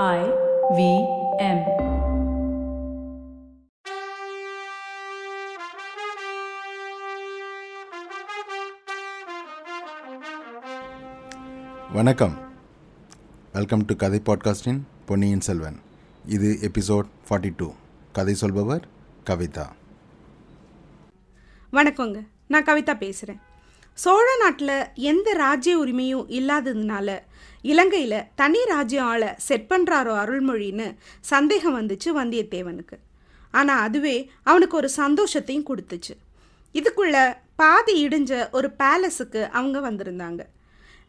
I V M. வணக்கம். Welcome to கதை பாட்காஸ்டின் பொன்னியின் செல்வன் இது எபிசோட் ஃபார்ட்டி டூ கதை சொல்பவர் கவிதா. வணக்கங்க. நான் கவிதா பேசுகிறேன் சோழ நாட்டில் எந்த ராஜ்ய உரிமையும் இல்லாததுனால இலங்கையில் தனி ராஜ்யம் ஆளை செட் பண்ணுறாரோ அருள்மொழின்னு சந்தேகம் வந்துச்சு வந்தியத்தேவனுக்கு. ஆனால் அதுவே அவனுக்கு ஒரு சந்தோஷத்தையும் கொடுத்துச்சு. இதுக்குள்ள பாதி இடிஞ்ச ஒரு பேலஸுக்கு அவங்க வந்திருந்தாங்க.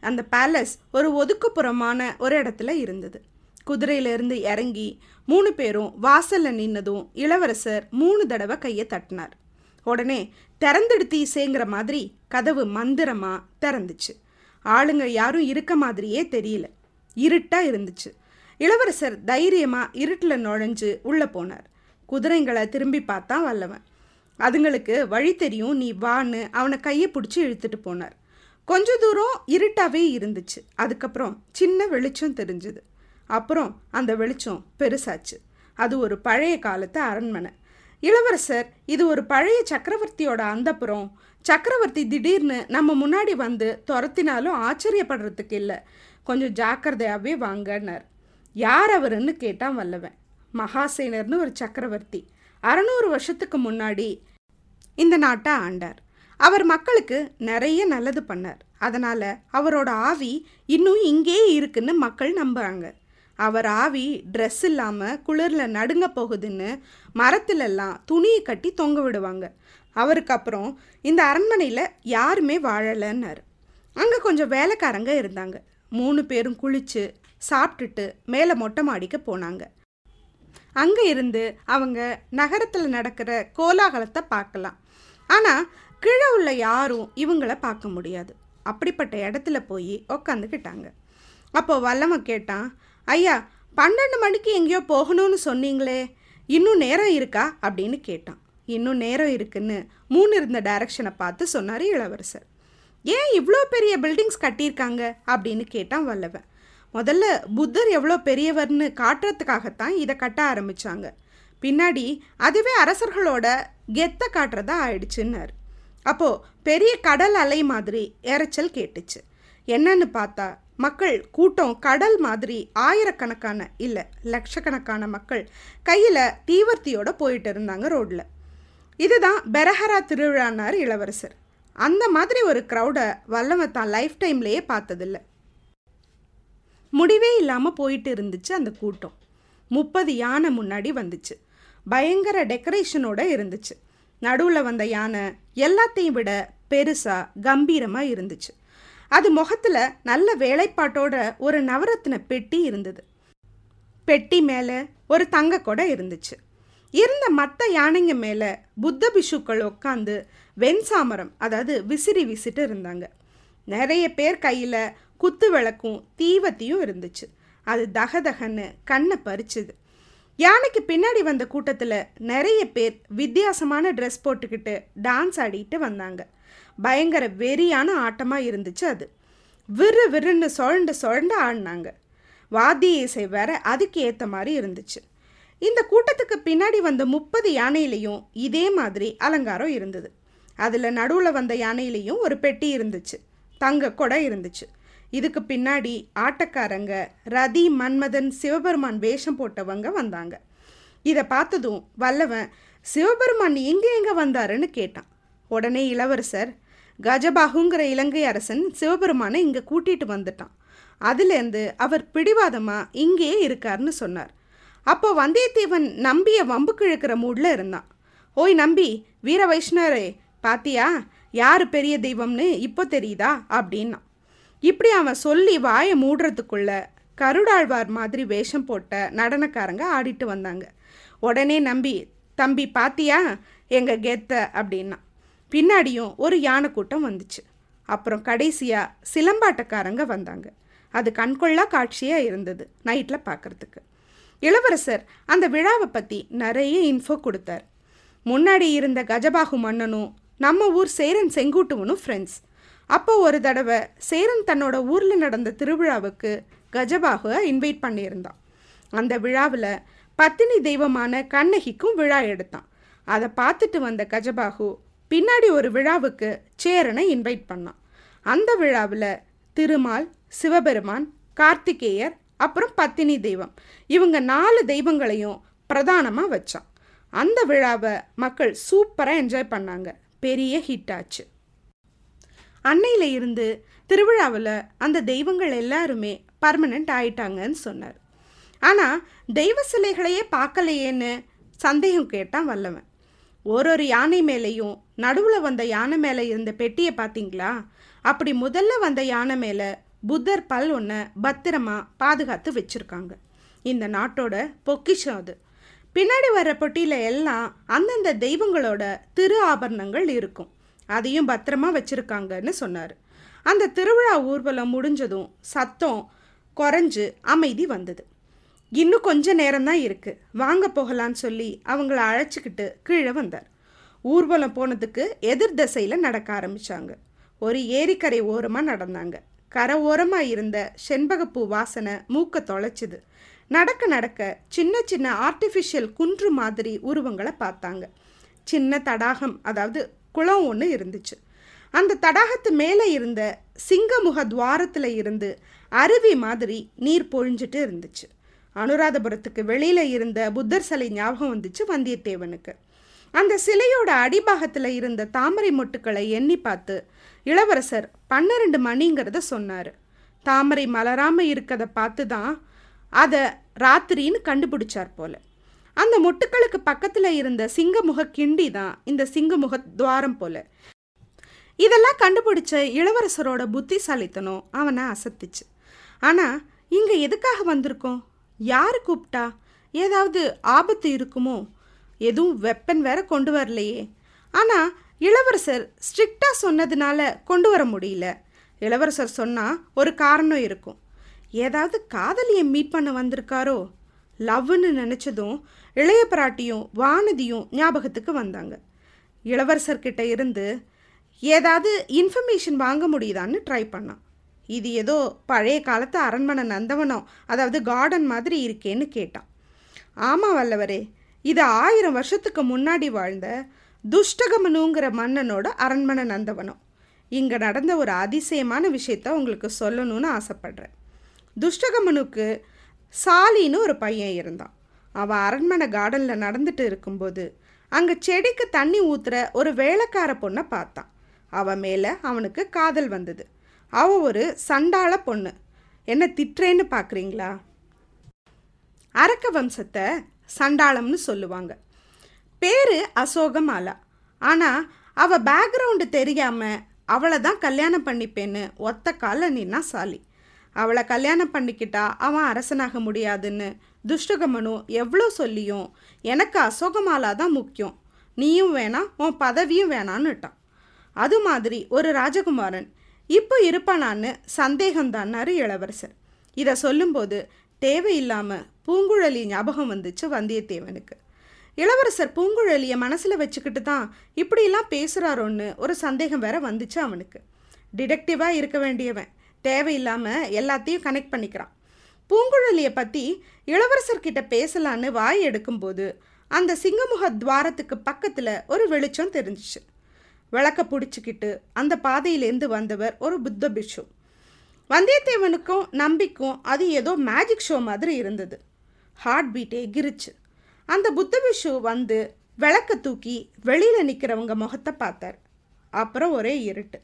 அந்த பேலஸ் ஒரு ஒதுக்குப்புறமான ஒரு இடத்துல இருந்தது. குதிரையிலிருந்து இறங்கி மூணு பேரும் வாசலில் நின்னதும் இளவரசர் மூணு தடவை கையை தட்டினார். உடனே திறந்துடுத்தீசேங்கிற மாதிரி கதவு மந்திரமாக திறந்துச்சு. ஆளுங்க யாரும் இருக்க மாதிரியே தெரியல. இருட்டாக இருந்துச்சு. இளவரசர் தைரியமாக இருட்டில் நுழைஞ்சு உள்ளே போனார். குதிரைங்களை திரும்பி பார்த்தான் வல்லவன். அதுங்களுக்கு வழி தெரியும் நீ வான்னு. அவனை கையை பிடிச்சி இழுத்துட்டு போனார். கொஞ்ச தூரம் இருட்டாகவே இருந்துச்சு. அதுக்கப்புறம் சின்ன வெளிச்சம் தெரிஞ்சுது. அப்புறம் அந்த வெளிச்சம் பெருசாச்சு. அது ஒரு பழைய காலத்து அரண்மனை. இளவரசர் இது ஒரு பழைய சக்கரவர்த்தியோட அந்தப்புறம். சக்கரவர்த்தி திடீர்னு நம்ம முன்னாடி வந்து துரத்தினாலும் ஆச்சரியப்படுறதுக்கு இல்லை. கொஞ்சம் ஜாக்கிரதையாகவே வாங்கன்னார். யார் அவருன்னு கேட்டான் வல்லவன். மகாசேனர்னு ஒரு சக்கரவர்த்தி. அறநூறு வருஷத்துக்கு முன்னாடி இந்த நாட்டை ஆண்டார். அவர் மக்களுக்கு நிறைய நல்லது பண்ணார். அதனால் அவரோட ஆவி இன்னும் இங்கேயே இருக்குன்னு மக்கள் நம்புகிறாங்க அவர் ஆவி ட்ரெஸ் இல்லாமல் குளிரில் நடுங்க போகுதுன்னு மரத்துலெல்லாம் துணியை கட்டி தொங்க விடுவாங்க. அவருக்கு அப்புறம் இந்த அரண்மனையில் யாருமே வாழலைன்னாரு. அங்கே கொஞ்சம் வேலைக்காரங்க இருந்தாங்க. மூணு பேரும் குளித்து சாப்பிட்டுட்டு மேலே மொட்டை மாடிக்க போனாங்க. அங்கே இருந்து அவங்க நகரத்தில் நடக்கிற கோலாகலத்தை பார்க்கலாம். ஆனால் கீழே உள்ள யாரும் இவங்கள பார்க்க முடியாது. அப்படிப்பட்ட இடத்துல போய் உக்காந்துக்கிட்டாங்க. அப்போ வல்லவன் கேட்டான் ஐயா பன்னெண்டு மணிக்கு எங்கேயோ போகணும்னு சொன்னீங்களே இன்னும் நேரம் இருக்கா? அப்படின்னு கேட்டான். இன்னும் நேரம் இருக்குன்னு மூணு இருந்த டைரக்ஷனை பார்த்து சொன்னார் இளவரசர். ஏன் இவ்வளோ பெரிய பில்டிங்ஸ் கட்டியிருக்காங்க? அப்படின்னு கேட்டான் வல்லவன் முதல்ல புத்தர் எவ்வளோ பெரியவர்னு காட்டுறதுக்காகத்தான் இதை கட்ட ஆரம்பித்தாங்க பின்னாடி அதுவே அரசர்களோட கெத்தை காட்டுறதா ஆயிடுச்சுன்னார். அப்போது பெரிய கடல் அலை மாதிரி இறைச்சல் கேட்டுச்சு. என்னன்னு பார்த்தா மக்கள் கூட்டம் கடல் மாதிரி ஆயிரக்கணக்கான இல்லை லட்சக்கணக்கான மக்கள் கையில் தீவர்த்தியோட போயிட்டு இருந்தாங்க ரோட்டில் இதுதான் பெரஹரா திருவிழானார் இளவரசர். அந்த மாதிரி ஒரு க்ரௌடை வல்லவன் தான் லைஃப் டைம்லேயே பார்த்ததில்ல. முடிவே இல்லாமல் போயிட்டு இருந்துச்சு அந்த கூட்டம். முப்பது யானை முன்னாடி வந்துச்சு. பயங்கர டெக்கரேஷனோட இருந்துச்சு. நடுவில் வந்த யானை எல்லாத்தையும் விட பெருசாக கம்பீரமாக இருந்துச்சு. அது முகத்தில் நல்ல வேலைப்பாட்டோட ஒரு நவரத்ன பெட்டி இருந்தது. பெட்டி மேலே ஒரு தங்க கொடை இருந்துச்சு. இருந்த மற்ற யானைங்க மேலே புத்த பிஷுக்கள் உட்காந்து வெண்சாமரம் அதாவது விசிறி விசிட்டு இருந்தாங்க. நிறைய பேர் கையில் குத்து விளக்கும் தீவத்தியும் இருந்துச்சு. அது தகதகன்னு கண்ணை பறிச்சுது. யானைக்கு பின்னாடி வந்த கூட்டத்தில் நிறைய பேர் வித்தியாசமான ட்ரெஸ் போட்டுக்கிட்டு டான்ஸ் ஆடிட்டு வந்தாங்க. பயங்கர வெறியான ஆட்டமாக இருந்துச்சு அது. விறு விறுன்னு சுழண்டு சுழண்டு ஆடினாங்க. வாத்திய இசை வேற அதுக்கு ஏற்ற மாதிரி இருந்துச்சு. இந்த கூட்டத்துக்கு பின்னாடி வந்த முப்பது யானையிலையும் இதே மாதிரி அலங்காரம் இருந்தது. அதில் நடுவில் வந்த யானையிலையும் ஒரு பெட்டி இருந்துச்சு. தங்க கொடை இருந்துச்சு. இதுக்கு பின்னாடி ஆட்டக்காரங்க ரதி மன்மதன் சிவபெருமான் வேஷம் போட்டவங்க வந்தாங்க. இதை பார்த்ததும் வல்லவன் சிவபெருமான் எங்கே எங்கே வந்தாருன்னு கேட்டான். உடனே இளவரசர் கஜபாகுங்கிற இலங்கை அரசன் சிவபெருமானை இங்கே கூட்டிட்டு வந்துட்டான். அதுலேருந்து அவர் பிடிவாதமாக இங்கேயே இருக்காருன்னு சொன்னார். அப்போ வந்தியத்தேவன் நம்பிய வம்புக்கு இழுக்கிற மூடில் இருந்தான். ஓய் நம்பி வீர வைஷ்ணவரே பாத்தியா? யார் பெரிய தெய்வம்னு இப்போ தெரியுதா? அப்படின்னா. இப்படி அவன் சொல்லி வாயை மூடுறதுக்குள்ள கருடாழ்வார் மாதிரி வேஷம் போட்ட நடனக்காரங்க ஆடிட்டு வந்தாங்க. உடனே நம்பி தம்பி பாத்தியா? எங்கள் கெத்த? அப்படின்னா. பின்னாடியும் ஒரு யானை கூட்டம் வந்துச்சு. அப்புறம் கடைசியாக சிலம்பாட்டக்காரங்க வந்தாங்க. அது கண்கொள்ளா காட்சியாக இருந்தது நைட்டில் பார்க்குறதுக்கு இளவரசர் அந்த விழாவை பற்றி நிறைய இன்ஃபோ கொடுத்தார். முன்னாடி இருந்த கஜபாகு மன்னனும் நம்ம ஊர் சேரன் செங்கூட்டுவனும் ஃப்ரெண்ட்ஸ் அப்போ ஒரு தடவை சேரன் தன்னோட ஊரில் நடந்த திருவிழாவுக்கு கஜபாகுவை இன்வைட் பண்ணியிருந்தான். அந்த விழாவில் பத்தினி தெய்வமான கண்ணகிக்கும் விழா எடுத்தான். அதை பார்த்துட்டு வந்த கஜபாகு பின்னாடி ஒரு விழாவுக்கு சேரனை இன்வைட் பண்ணான். அந்த விழாவில் திருமால் சிவபெருமான் கார்த்திகேயர் அப்புறம் பத்தினி தெய்வம். இவங்க நாலு தெய்வங்களையும் பிரதானமாக வச்சான். அந்த விழாவை மக்கள் சூப்பராக என்ஜாய் பண்ணாங்க. பெரிய ஹிட் ஆச்சு. அன்னையில் இருந்து திருவிழாவில் அந்த தெய்வங்கள் எல்லாருமே பர்மனெண்ட் ஆயிட்டாங்கன்னு சொன்னார். ஆனால் தெய்வ சிலைகளையே பார்க்கலையேன்னு சந்தேகம் கேட்டான் வல்லவன். ஒரு ஒரு யானை மேலேயும் நடுவில் வந்த யானை மேலே இருந்த பெட்டியை பார்த்தீங்களா? அப்படி முதல்ல வந்த யானை மேலே புத்தர் பல் ஒன்றை பத்திரமா பாதுகாத்து வச்சுருக்காங்க. இந்த நாட்டோட பொக்கிஷம் அது. பின்னாடி வர பொட்டியில் எல்லாம் அந்தந்த தெய்வங்களோட திரு ஆபரணங்கள் இருக்கும். அதையும் பத்திரமா வச்சுருக்காங்கன்னு சொன்னார். அந்த திருவிழா ஊர்வலம் முடிஞ்சதும் சத்தம் குறைஞ்சு அமைதி வந்தது. இன்னும் கொஞ்ச நேரம்தான் இருக்குது வாங்க போகலான்னு சொல்லி அவங்கள அழைச்சிக்கிட்டு கீழே வந்தார். ஊர்வலம் போனதுக்கு எதிர் திசையில் நடக்க ஆரம்பித்தாங்க ஒரு ஏரிக்கரை ஓரமாக நடந்தாங்க. கரை ஓரமாக இருந்த செண்பகப்பூ வாசனை மூக்க தொலைச்சிது. நடக்க நடக்க சின்ன சின்ன ஆர்டிஃபிஷியல் குன்று மாதிரி உருவங்களை பார்த்தாங்க. சின்ன தடாகம் அதாவது குளம் ஒன்று இருந்துச்சு. அந்த தடாகத்து மேலே இருந்த சிங்கமுக துவாரத்தில் இருந்து அருவி மாதிரி நீர் பொழிஞ்சிட்டு இருந்துச்சு. அனுராதபுரத்துக்கு வெளியில் இருந்த புத்தர் சிலை ஞாபகம் வந்துச்சு வந்தியத்தேவனுக்கு. அந்த சிலையோட அடிபாகத்தில் இருந்த தாமரை மொட்டுக்களை எண்ணி பார்த்து இளவரசர் பன்னிரண்டு மணிங்கிறத சொன்னார். தாமரை மலராமல் இருக்கதை பார்த்து தான் அதை ராத்திரின்னு கண்டுபிடிச்சார் போல. அந்த மொட்டுக்களுக்கு பக்கத்தில் இருந்த சிங்கமுக கிண்டி தான் இந்த சிங்கமுக துவாரம் போல. இதெல்லாம் கண்டுபிடிச்ச இளவரசரோட புத்திசாலித்தனம் அவனை அசத்துச்சு. ஆனால் இங்கே எதுக்காக வந்திருக்கோம்? யார் கூப்பிட்டா? ஏதாவது ஆபத்து இருக்குமோ? எதுவும் வெப்பன் வேற கொண்டு வரலையே. ஆனால் இளவரசர் ஸ்ட்ரிக்டாக சொன்னதுனால கொண்டு வர முடியல. இளவரசர் சொன்னால் ஒரு காரணம் இருக்கும். ஏதாவது காதலியை மீட் பண்ண வந்திருக்காரோ? லவ்னு நினச்சதும் இளைய பிராட்டியும் வானதியும் ஞாபகத்துக்கு வந்தாங்க. இளவரசர்கிட்ட இருந்து ஏதாவது இன்ஃபர்மேஷன் வாங்க முடியுதான்னு ட்ரை பண்ணான். இது ஏதோ பழைய காலத்து அரண்மனை நந்தவனம் அதாவது கார்டன் மாதிரி இருக்கேன்னு கேட்டான். ஆமாம் வல்லவரே இது ஆயிரம் வருஷத்துக்கு முன்னாடி வாழ்ந்த துஷ்டகமனுங்கிற மன்னனோட அரண்மனை நந்தவனம். இங்கே நடந்த ஒரு அதிசயமான விஷயத்த உங்களுக்கு சொல்லணும்னு ஆசைப்படுறேன். துஷ்டகமனுக்கு சாலின்னு ஒரு பையன் இருந்தான். அவன் அரண்மனை கார்டனில் நடந்துட்டு இருக்கும்போது அங்கே செடிக்கு தண்ணி ஊற்றுற ஒரு வேலைக்கார பொண்ணை பார்த்தான். அவன் மேலே அவனுக்கு காதல் வந்தது. அவள் ஒரு சண்டாள பொண்ணு. என்ன திட்டுறேன்னு பார்க்குறீங்களா அரக்க வம்சத்தை சண்டாளம்னு சொல்லுவாங்க. பேர் அசோகமாலா. ஆனால் அவள் பேக்ரவுண்டு தெரியாமல் அவளை தான் கல்யாணம் பண்ணிப்பேன்னு ஒத்த கால நின்னா சாலி. அவளை கல்யாணம் பண்ணிக்கிட்டா அவன் அரசனாக முடியாதுன்னு துஷ்டகமனு எவ்வளோ சொல்லியும் எனக்கு அசோகமாலா தான் முக்கியம். நீயும் வேணாம் உன் பதவியும் வேணான்னுட்டான். அது மாதிரி ஒரு ராஜகுமாரன் இப்போ இருப்பானான்னு சந்தேகம்தான்னாரு இளவரசர். இதை சொல்லும்போது தேவையில்லாமல் பூங்குழலி ஞாபகம் வந்துச்சு வந்தியத்தேவனுக்கு. இளவரசர் பூங்குழலியை மனசில் வச்சுக்கிட்டு தான் இப்படிலாம் பேசுகிறாரோன்னு ஒரு சந்தேகம் வேற வந்துச்சு அவனுக்கு. டிடெக்டிவாக இருக்க வேண்டியவன் தேவையில்லாமல் எல்லாத்தையும் கனெக்ட் பண்ணிக்கிறான். பூங்குழலியை பற்றி இளவரசர்கிட்ட பேசலான்னு வாய் எடுக்கும்போது அந்த சிங்கமுக துவாரத்துக்கு பக்கத்தில் ஒரு வெளிச்சம் தெரிஞ்சிச்சு. விளக்க பிடிச்சிக்கிட்டு அந்த பாதையிலேருந்து வந்தவர் ஒரு புத்த பிஷு வந்தியத்தேவனுக்கும் நம்பிக்கும் அது ஏதோ மேஜிக் ஷோ மாதிரி இருந்தது. ஹார்ட் பீட்டே கிரிச்சு அந்த புத்த பிஷு வந்து விளக்க தூக்கி வெளியில் நிற்கிறவங்க முகத்தை பார்த்தார். அப்புறம் ஒரே இருட்டு.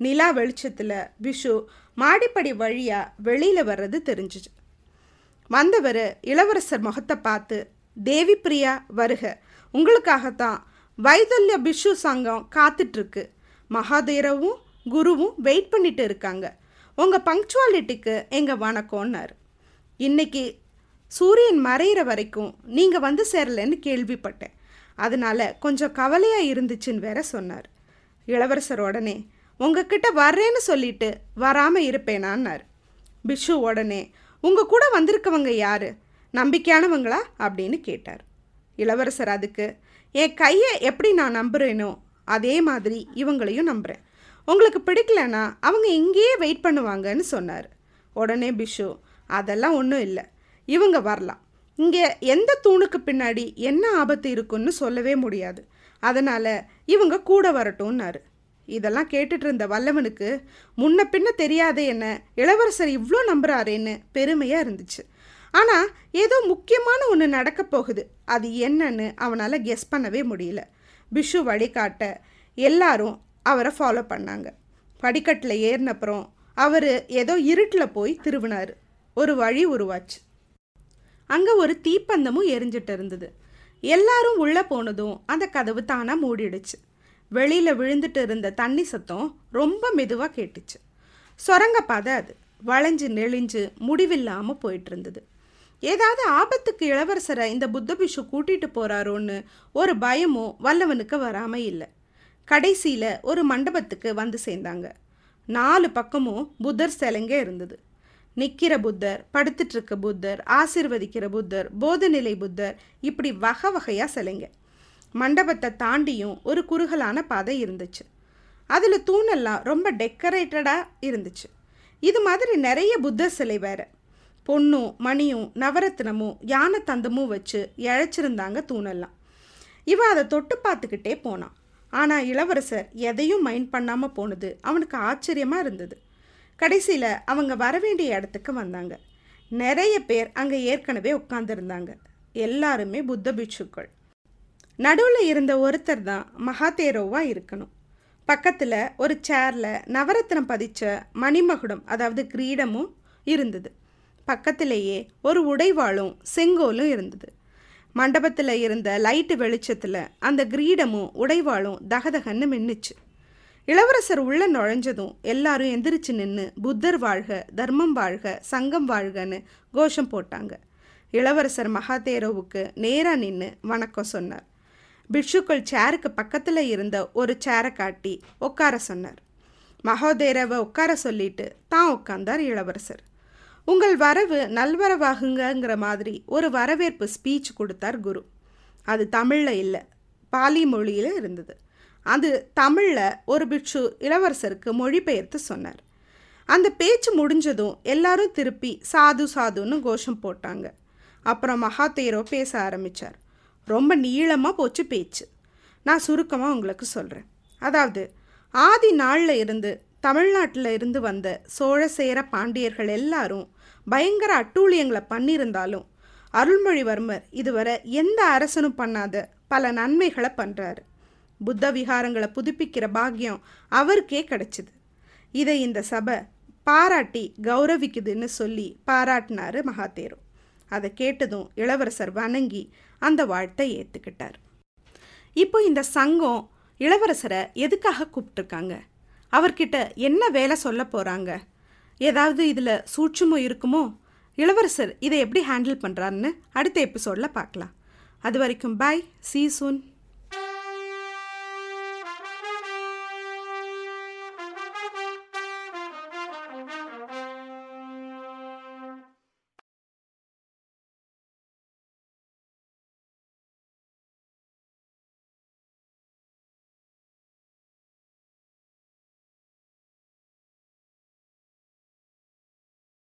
நிலா வெளிச்சத்தில் விஷு மாடிப்படி வழியாக வெளியில் வர்றது தெரிஞ்சிச்சு. வந்தவர் இளவரசர் முகத்தை பார்த்து தேவி பிரியா வருக. உங்களுக்காகத்தான் வைதல்ய பிஷு சங்கம் காத்துட்ருக்கு. மகாதேரவும் குருவும் வெயிட் பண்ணிட்டு இருக்காங்க. உங்கள் பங்க்சுவாலிட்டிக்கு எங்கள் வணக்கம்னார். இன்னைக்கு சூரியன் மறையிற வரைக்கும் நீங்கள் வந்து சேரலன்னு கேள்விப்பட்டேன். அதனால கொஞ்சம் கவலையாக இருந்துச்சுன்னு வேற சொன்னார். இளவரசர் உடனே உங்ககிட்ட வர்றேன்னு சொல்லிட்டு வராமல் இருப்பேனான்னார். பிஷு உடனே உங்கள் கூட வந்திருக்கவங்க யார்? நம்பிக்கையானவங்களா? அப்படின்னு கேட்டார். இளவரசர் அதுக்கு என் கையை எப்படி நான் நம்புகிறேனோ அதே மாதிரி இவங்களையும் நம்புகிறேன் உங்களுக்கு பிடிக்கலனா அவங்க இங்கேயே வெயிட் பண்ணுவாங்கன்னு சொன்னார். உடனே பிஷு அதெல்லாம் ஒன்றும் இல்லை. இவங்க வரலாம். இங்கே எந்த தூணுக்கு பின்னாடி என்ன ஆபத்து இருக்குன்னு சொல்லவே முடியாது. அதனால் இவங்க கூட வரட்டும்னாரு. இதெல்லாம் கேட்டுட்டு இருந்த வல்லவனுக்கு முன்ன பின்ன தெரியாதே என்ன? இளவரசர் இவ்வளோ நம்புறாரேன்னு பெருமையாக இருந்துச்சு. ஆனால் ஏதோ முக்கியமான ஒன்று நடக்க போகுது. அது என்னன்னு அவனால் கெஸ் பண்ணவே முடியல. பிஷு வழிகாட்ட எல்லாரும் அவரை ஃபாலோ பண்ணாங்க. படிக்கட்டில் ஏறினப்புறம் அவர் ஏதோ இருட்டில் போய் திருவினார் ஒரு வழி உருவாச்சு. அங்கே ஒரு தீப்பந்தமும் எரிஞ்சிட்டு இருந்தது. எல்லாரும் உள்ளே போனதும் அந்த கதவு தானாக மூடிடுச்சு. வெளியில் விழுந்துட்டு இருந்த தண்ணி சத்தம் ரொம்ப மெதுவாக கேட்டுச்சு. சுரங்கப்பாதை அது. வளைஞ்சு நெளிஞ்சு முடிவில்லாமல் போயிட்டு இருந்தது. ஏதாவது ஆபத்துக்கு இளவரசரை இந்த புத்தபிஷு கூட்டிட்டு போறாரோன்னு ஒரு பயமும் வல்லவனுக்கு வராமல் இல்லை. கடைசியில் ஒரு மண்டபத்துக்கு வந்து சேர்ந்தாங்க. நாலு பக்கமும் புத்தர் சிலைங்க இருந்தது. நிற்கிற புத்தர் படுத்துட்டு இருக்க புத்தர் ஆசிர்வதிக்கிற புத்தர் போதநிலை புத்தர் இப்படி வகை வகையாக சிலைங்க. மண்டபத்தை தாண்டியும் ஒரு குறுகலான பாதை இருந்துச்சு. அதில் தூணெல்லாம் ரொம்ப டெக்கரேட்டடாக இருந்துச்சு. இது மாதிரி நிறைய புத்தர் சிலை வேறு. பொண்ணும் மணியும் நவரத்னமும் யானை தந்தமும் வச்சு இழைச்சிருந்தாங்க தூணெல்லாம். இவன் அதை தொட்டு பார்த்துக்கிட்டே போனான். ஆனால் இளவரசர் எதையும் மைண்ட் பண்ணாமல் போனது அவனுக்கு ஆச்சரியமாக இருந்தது. கடைசியில் அவங்க வர வேண்டிய இடத்துக்கு வந்தாங்க. நிறைய பேர் அங்கே ஏற்கனவே உட்காந்துருந்தாங்க எல்லாருமே புத்த பிட்சுக்கள் நடுவில் இருந்த ஒருத்தர் தான் மகாதேரோவாக இருக்கணும். பக்கத்தில் ஒரு சேரில் நவரத்னம் பதிச்ச மணிமகுடம் அதாவது கிரீடமும் இருந்தது. பக்கத்திலேயே ஒரு உடைவாளும் செங்கோலும் இருந்தது. மண்டபத்தில் இருந்த லைட்டு வெளிச்சத்தில் அந்த கிரீடமும் உடைவாளும் தகதகன்னு மின்னுச்சு. இளவரசர் உள்ளே நுழைஞ்சதும் எல்லாரும் எந்திரிச்சு நின்று புத்தர் வாழ்க தர்மம் வாழ்க சங்கம் வாழ்கன்னு கோஷம் போட்டாங்க. இளவரசர் மகாதேரோவுக்கு நேராக நின்று வணக்கம் சொன்னார். பிக்ஷுக்கள் சேருக்கு பக்கத்தில் இருந்த ஒரு சேரை காட்டி உட்கார சொன்னார். மகோதேரவை உட்கார சொல்லிட்டு தான் உட்கார்ந்தார் இளவரசர். உங்கள் வரவு நல்வரவாகுங்கிற மாதிரி ஒரு வரவேற்பு ஸ்பீச் கொடுத்தார் குரு. அது தமிழில் இல்லை பாலி மொழியில் இருந்தது. அது தமிழில் ஒரு பிட்சு இளவரசருக்கு மொழிபெயர்த்து சொன்னார். அந்த பேச்சு முடிஞ்சதும் எல்லாரும் திருப்பி சாது சாதுன்னு கோஷம் போட்டாங்க. அப்புறம் மகாதேரோ பேச ஆரம்பித்தார் ரொம்ப நீளமாக போச்சு பேச்சு. நான் சுருக்கமாக உங்களுக்கு சொல்கிறேன் அதாவது ஆதி நாளில் இருந்து தமிழ்நாட்டில் இருந்து வந்த சோழ சேர பாண்டியர்கள் எல்லாரும் பயங்கர அட்டூழியங்களை பண்ணியிருந்தாலும் அருள்மொழிவர்மர் இதுவரை எந்த அரசனும் பண்ணாத பல நன்மைகளை பண்ணுறாரு புத்த விகாரங்களை புதுப்பிக்கிற பாக்கியம் அவருக்கே கிடைச்சிது. இதை இந்த சபை பாராட்டி கௌரவிக்குதுன்னு சொல்லி பாராட்டினாரு மகாதேரு. அதை கேட்டதும் இளவரசர் வணங்கி அந்த வாழ்த்தை ஏற்றுக்கிட்டார் இப்போ இந்த சங்கம் இளவரசரை எதுக்காக கூப்பிட்டுருக்காங்க? அவர்கிட்ட என்ன வேலை சொல்ல போகிறாங்க ஏதாவது இதில் சூட்சமோ இருக்குமோ? இளவரசர் இதை எப்படி ஹேண்டில் பண்ணுறாருன்னு அடுத்த எபிசோடில் பார்க்கலாம். அது வரைக்கும் பாய் சீ சூன்